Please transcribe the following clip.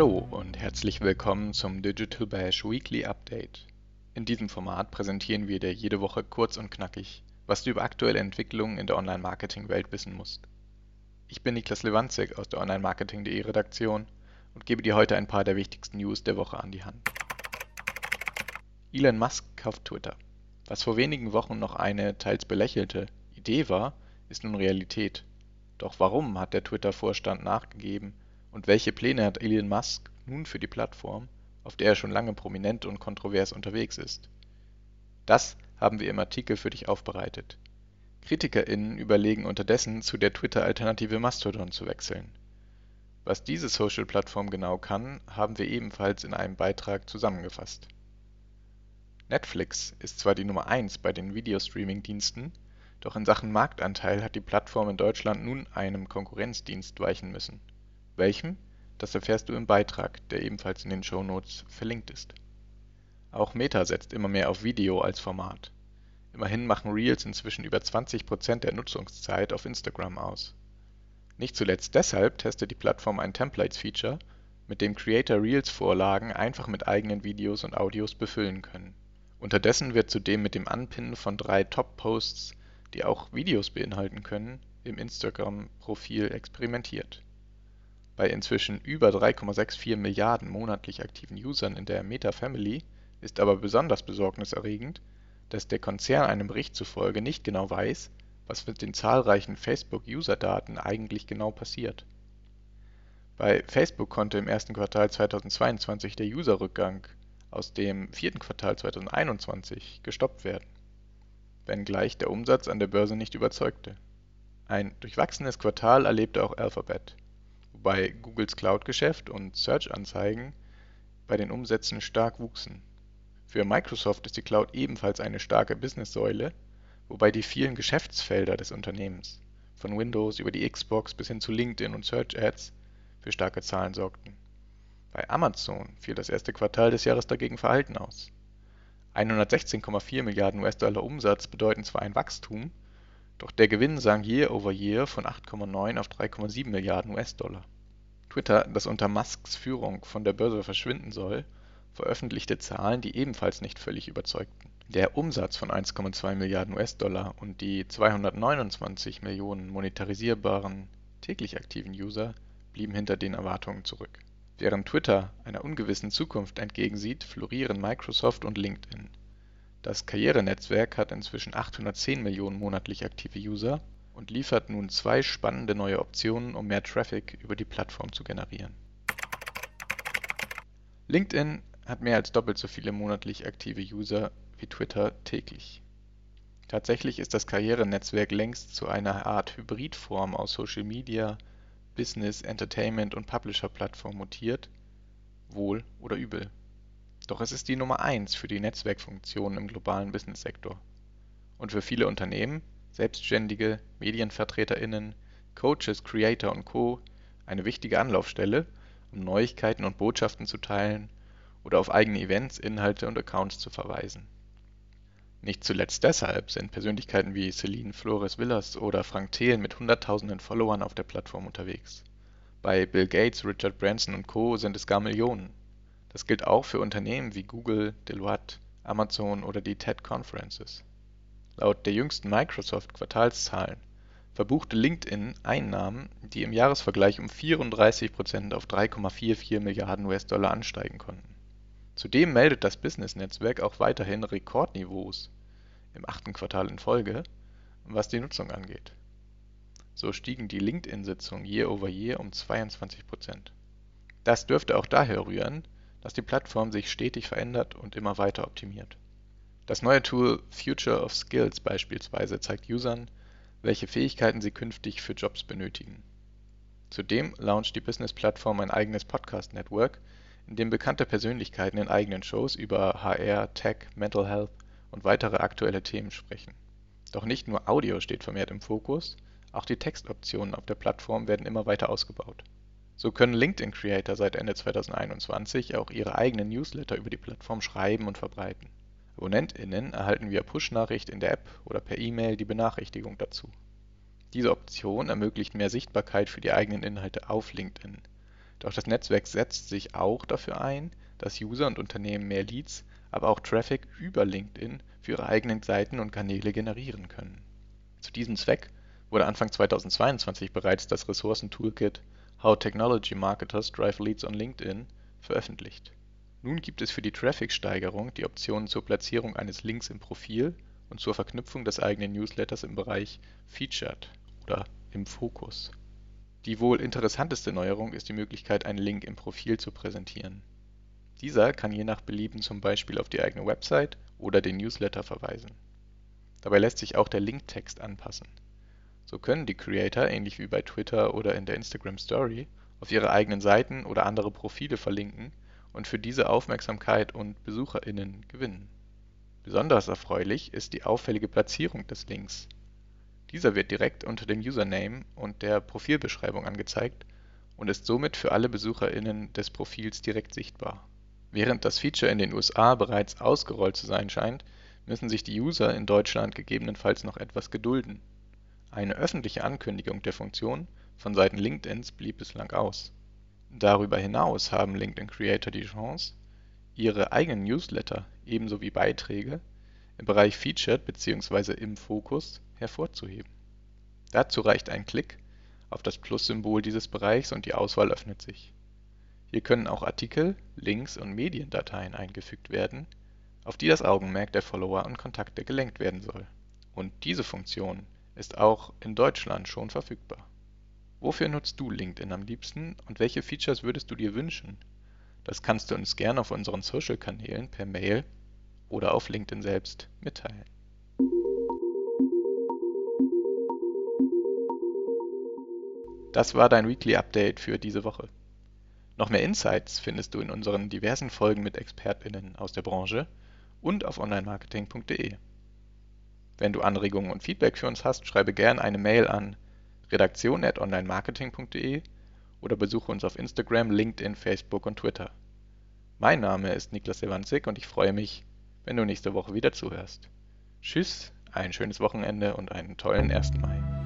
Hallo und herzlich willkommen zum Digital Bash Weekly Update. In diesem Format präsentieren wir dir jede Woche kurz und knackig, was du über aktuelle Entwicklungen in der Online-Marketing-Welt wissen musst. Ich bin Niklas Lewandzig aus der Online-Marketing.de Redaktion und gebe dir heute ein paar der wichtigsten News der Woche an die Hand. Elon Musk kauft Twitter. Was vor wenigen Wochen noch eine teils belächelte Idee war, ist nun Realität. Doch warum hat der Twitter-Vorstand nachgegeben und welche Pläne hat Elon Musk nun für die Plattform, auf der er schon lange prominent und kontrovers unterwegs ist? Das haben wir im Artikel für dich aufbereitet. KritikerInnen überlegen unterdessen, zu der Twitter-Alternative Mastodon zu wechseln. Was diese Social-Plattform genau kann, haben wir ebenfalls in einem Beitrag zusammengefasst. Netflix ist zwar die Nummer 1 bei den Videostreaming-Diensten, doch in Sachen Marktanteil hat die Plattform in Deutschland nun einem Konkurrenzdienst weichen müssen. Welchem? Das erfährst du im Beitrag, der ebenfalls in den Shownotes verlinkt ist. Auch Meta setzt immer mehr auf Video als Format. Immerhin machen Reels inzwischen über 20% der Nutzungszeit auf Instagram aus. Nicht zuletzt deshalb testet die Plattform ein Templates-Feature, mit dem Creator Reels-Vorlagen einfach mit eigenen Videos und Audios befüllen können. Unterdessen wird zudem mit dem Anpinnen von drei Top-Posts, die auch Videos beinhalten können, im Instagram-Profil experimentiert bei inzwischen über 3,64 Milliarden monatlich aktiven Usern in der Meta-Family ist aber besonders besorgniserregend, dass der Konzern einem Bericht zufolge nicht genau weiß, was mit den zahlreichen Facebook-User-Daten eigentlich genau passiert. Bei Facebook konnte im ersten Quartal 2022 der User-Rückgang aus dem vierten Quartal 2021 gestoppt werden, wenngleich der Umsatz an der Börse nicht überzeugte. Ein durchwachsenes Quartal erlebte auch Alphabet wobei Googles Cloud-Geschäft und Search-Anzeigen bei den Umsätzen stark wuchsen. Für Microsoft ist die Cloud ebenfalls eine starke Business-Säule, wobei die vielen Geschäftsfelder des Unternehmens, von Windows über die Xbox bis hin zu LinkedIn und Search Ads, für starke Zahlen sorgten. Bei Amazon fiel das erste Quartal des Jahres dagegen verhalten aus. 116,4 Milliarden US-Dollar Umsatz bedeuten zwar ein Wachstum, doch der Gewinn sank Year over Year von 8,9 auf 3,7 Milliarden US-Dollar. Twitter, das unter Musks Führung von der Börse verschwinden soll, veröffentlichte Zahlen, die ebenfalls nicht völlig überzeugten. Der Umsatz von 1,2 Milliarden US-Dollar und die 229 Millionen monetarisierbaren täglich aktiven User blieben hinter den Erwartungen zurück. Während Twitter einer ungewissen Zukunft entgegensieht, florieren Microsoft und LinkedIn das Karrierenetzwerk hat inzwischen 810 Millionen monatlich aktive User und liefert nun zwei spannende neue Optionen, um mehr Traffic über die Plattform zu generieren. LinkedIn hat mehr als doppelt so viele monatlich aktive User wie Twitter täglich. Tatsächlich ist das Karrierenetzwerk längst zu einer Art Hybridform aus Social Media, Business, Entertainment und Publisher-Plattform mutiert, wohl oder übel doch es ist die Nummer eins für die Netzwerkfunktionen im globalen Businesssektor. Und für viele Unternehmen, Selbstständige, MedienvertreterInnen, Coaches, Creator und Co. eine wichtige Anlaufstelle, um Neuigkeiten und Botschaften zu teilen oder auf eigene Events, Inhalte und Accounts zu verweisen. Nicht zuletzt deshalb sind Persönlichkeiten wie Celine Flores Villas oder Frank Thelen mit hunderttausenden Followern auf der Plattform unterwegs. Bei Bill Gates, Richard Branson und Co. sind es gar Millionen. Das gilt auch für Unternehmen wie Google, Deloitte, Amazon oder die TED Conferences. Laut der jüngsten Microsoft-Quartalszahlen verbuchte LinkedIn Einnahmen, die im Jahresvergleich um 34% auf 3,44 Milliarden US-Dollar ansteigen konnten. Zudem meldet das Business-Netzwerk auch weiterhin Rekordniveaus im achten Quartal in Folge, was die Nutzung angeht. So stiegen die LinkedIn-Sitzungen Year over Year um 22% Das dürfte auch daher rühren dass die Plattform sich stetig verändert und immer weiter optimiert. Das neue Tool Future of Skills beispielsweise zeigt Usern, welche Fähigkeiten sie künftig für Jobs benötigen. Zudem launcht die Business-Plattform ein eigenes Podcast-Network, in dem bekannte Persönlichkeiten in eigenen Shows über HR, Tech, Mental Health und weitere aktuelle Themen sprechen. Doch nicht nur Audio steht vermehrt im Fokus, auch die Textoptionen auf der Plattform werden immer weiter ausgebaut so können LinkedIn-Creator seit Ende 2021 auch ihre eigenen Newsletter über die Plattform schreiben und verbreiten. AbonnentInnen erhalten via Push-Nachricht in der App oder per E-Mail die Benachrichtigung dazu. Diese Option ermöglicht mehr Sichtbarkeit für die eigenen Inhalte auf LinkedIn. Doch das Netzwerk setzt sich auch dafür ein, dass User und Unternehmen mehr Leads, aber auch Traffic über LinkedIn für ihre eigenen Seiten und Kanäle generieren können. Zu diesem Zweck wurde Anfang 2022 bereits das Ressourcen-Toolkit How Technology Marketers Drive Leads on LinkedIn veröffentlicht. Nun gibt es für die Traffic-Steigerung die Optionen zur Platzierung eines Links im Profil und zur Verknüpfung des eigenen Newsletters im Bereich Featured oder im Fokus. Die wohl interessanteste Neuerung ist die Möglichkeit, einen Link im Profil zu präsentieren. Dieser kann je nach Belieben zum Beispiel auf die eigene Website oder den Newsletter verweisen. Dabei lässt sich auch der Linktext anpassen. So können die Creator, ähnlich wie bei Twitter oder in der Instagram Story, auf ihre eigenen Seiten oder andere Profile verlinken und für diese Aufmerksamkeit und BesucherInnen gewinnen. Besonders erfreulich ist die auffällige Platzierung des Links. Dieser wird direkt unter dem Username und der Profilbeschreibung angezeigt und ist somit für alle BesucherInnen des Profils direkt sichtbar. Während das Feature in den USA bereits ausgerollt zu sein scheint, müssen sich die User in Deutschland gegebenenfalls noch etwas gedulden. Eine öffentliche Ankündigung der Funktion von Seiten LinkedIns blieb bislang aus. Darüber hinaus haben LinkedIn-Creator die Chance, ihre eigenen Newsletter ebenso wie Beiträge im Bereich Featured bzw. im Fokus hervorzuheben. Dazu reicht ein Klick auf das Plus-Symbol dieses Bereichs und die Auswahl öffnet sich. Hier können auch Artikel, Links und Mediendateien eingefügt werden, auf die das Augenmerk der Follower und Kontakte gelenkt werden soll. Und diese Funktion ist auch in Deutschland schon verfügbar. Wofür nutzt du LinkedIn am liebsten und welche Features würdest du dir wünschen? Das kannst du uns gerne auf unseren Social-Kanälen per Mail oder auf LinkedIn selbst mitteilen. Das war dein Weekly Update für diese Woche. Noch mehr Insights findest du in unseren diversen Folgen mit ExpertInnen aus der Branche und auf onlinemarketing.de. Wenn du Anregungen und Feedback für uns hast, schreibe gerne eine Mail an redaktion.onlinemarketing.de oder besuche uns auf Instagram, LinkedIn, Facebook und Twitter. Mein Name ist Niklas Ewanzig und ich freue mich, wenn du nächste Woche wieder zuhörst. Tschüss, ein schönes Wochenende und einen tollen 1. Mai.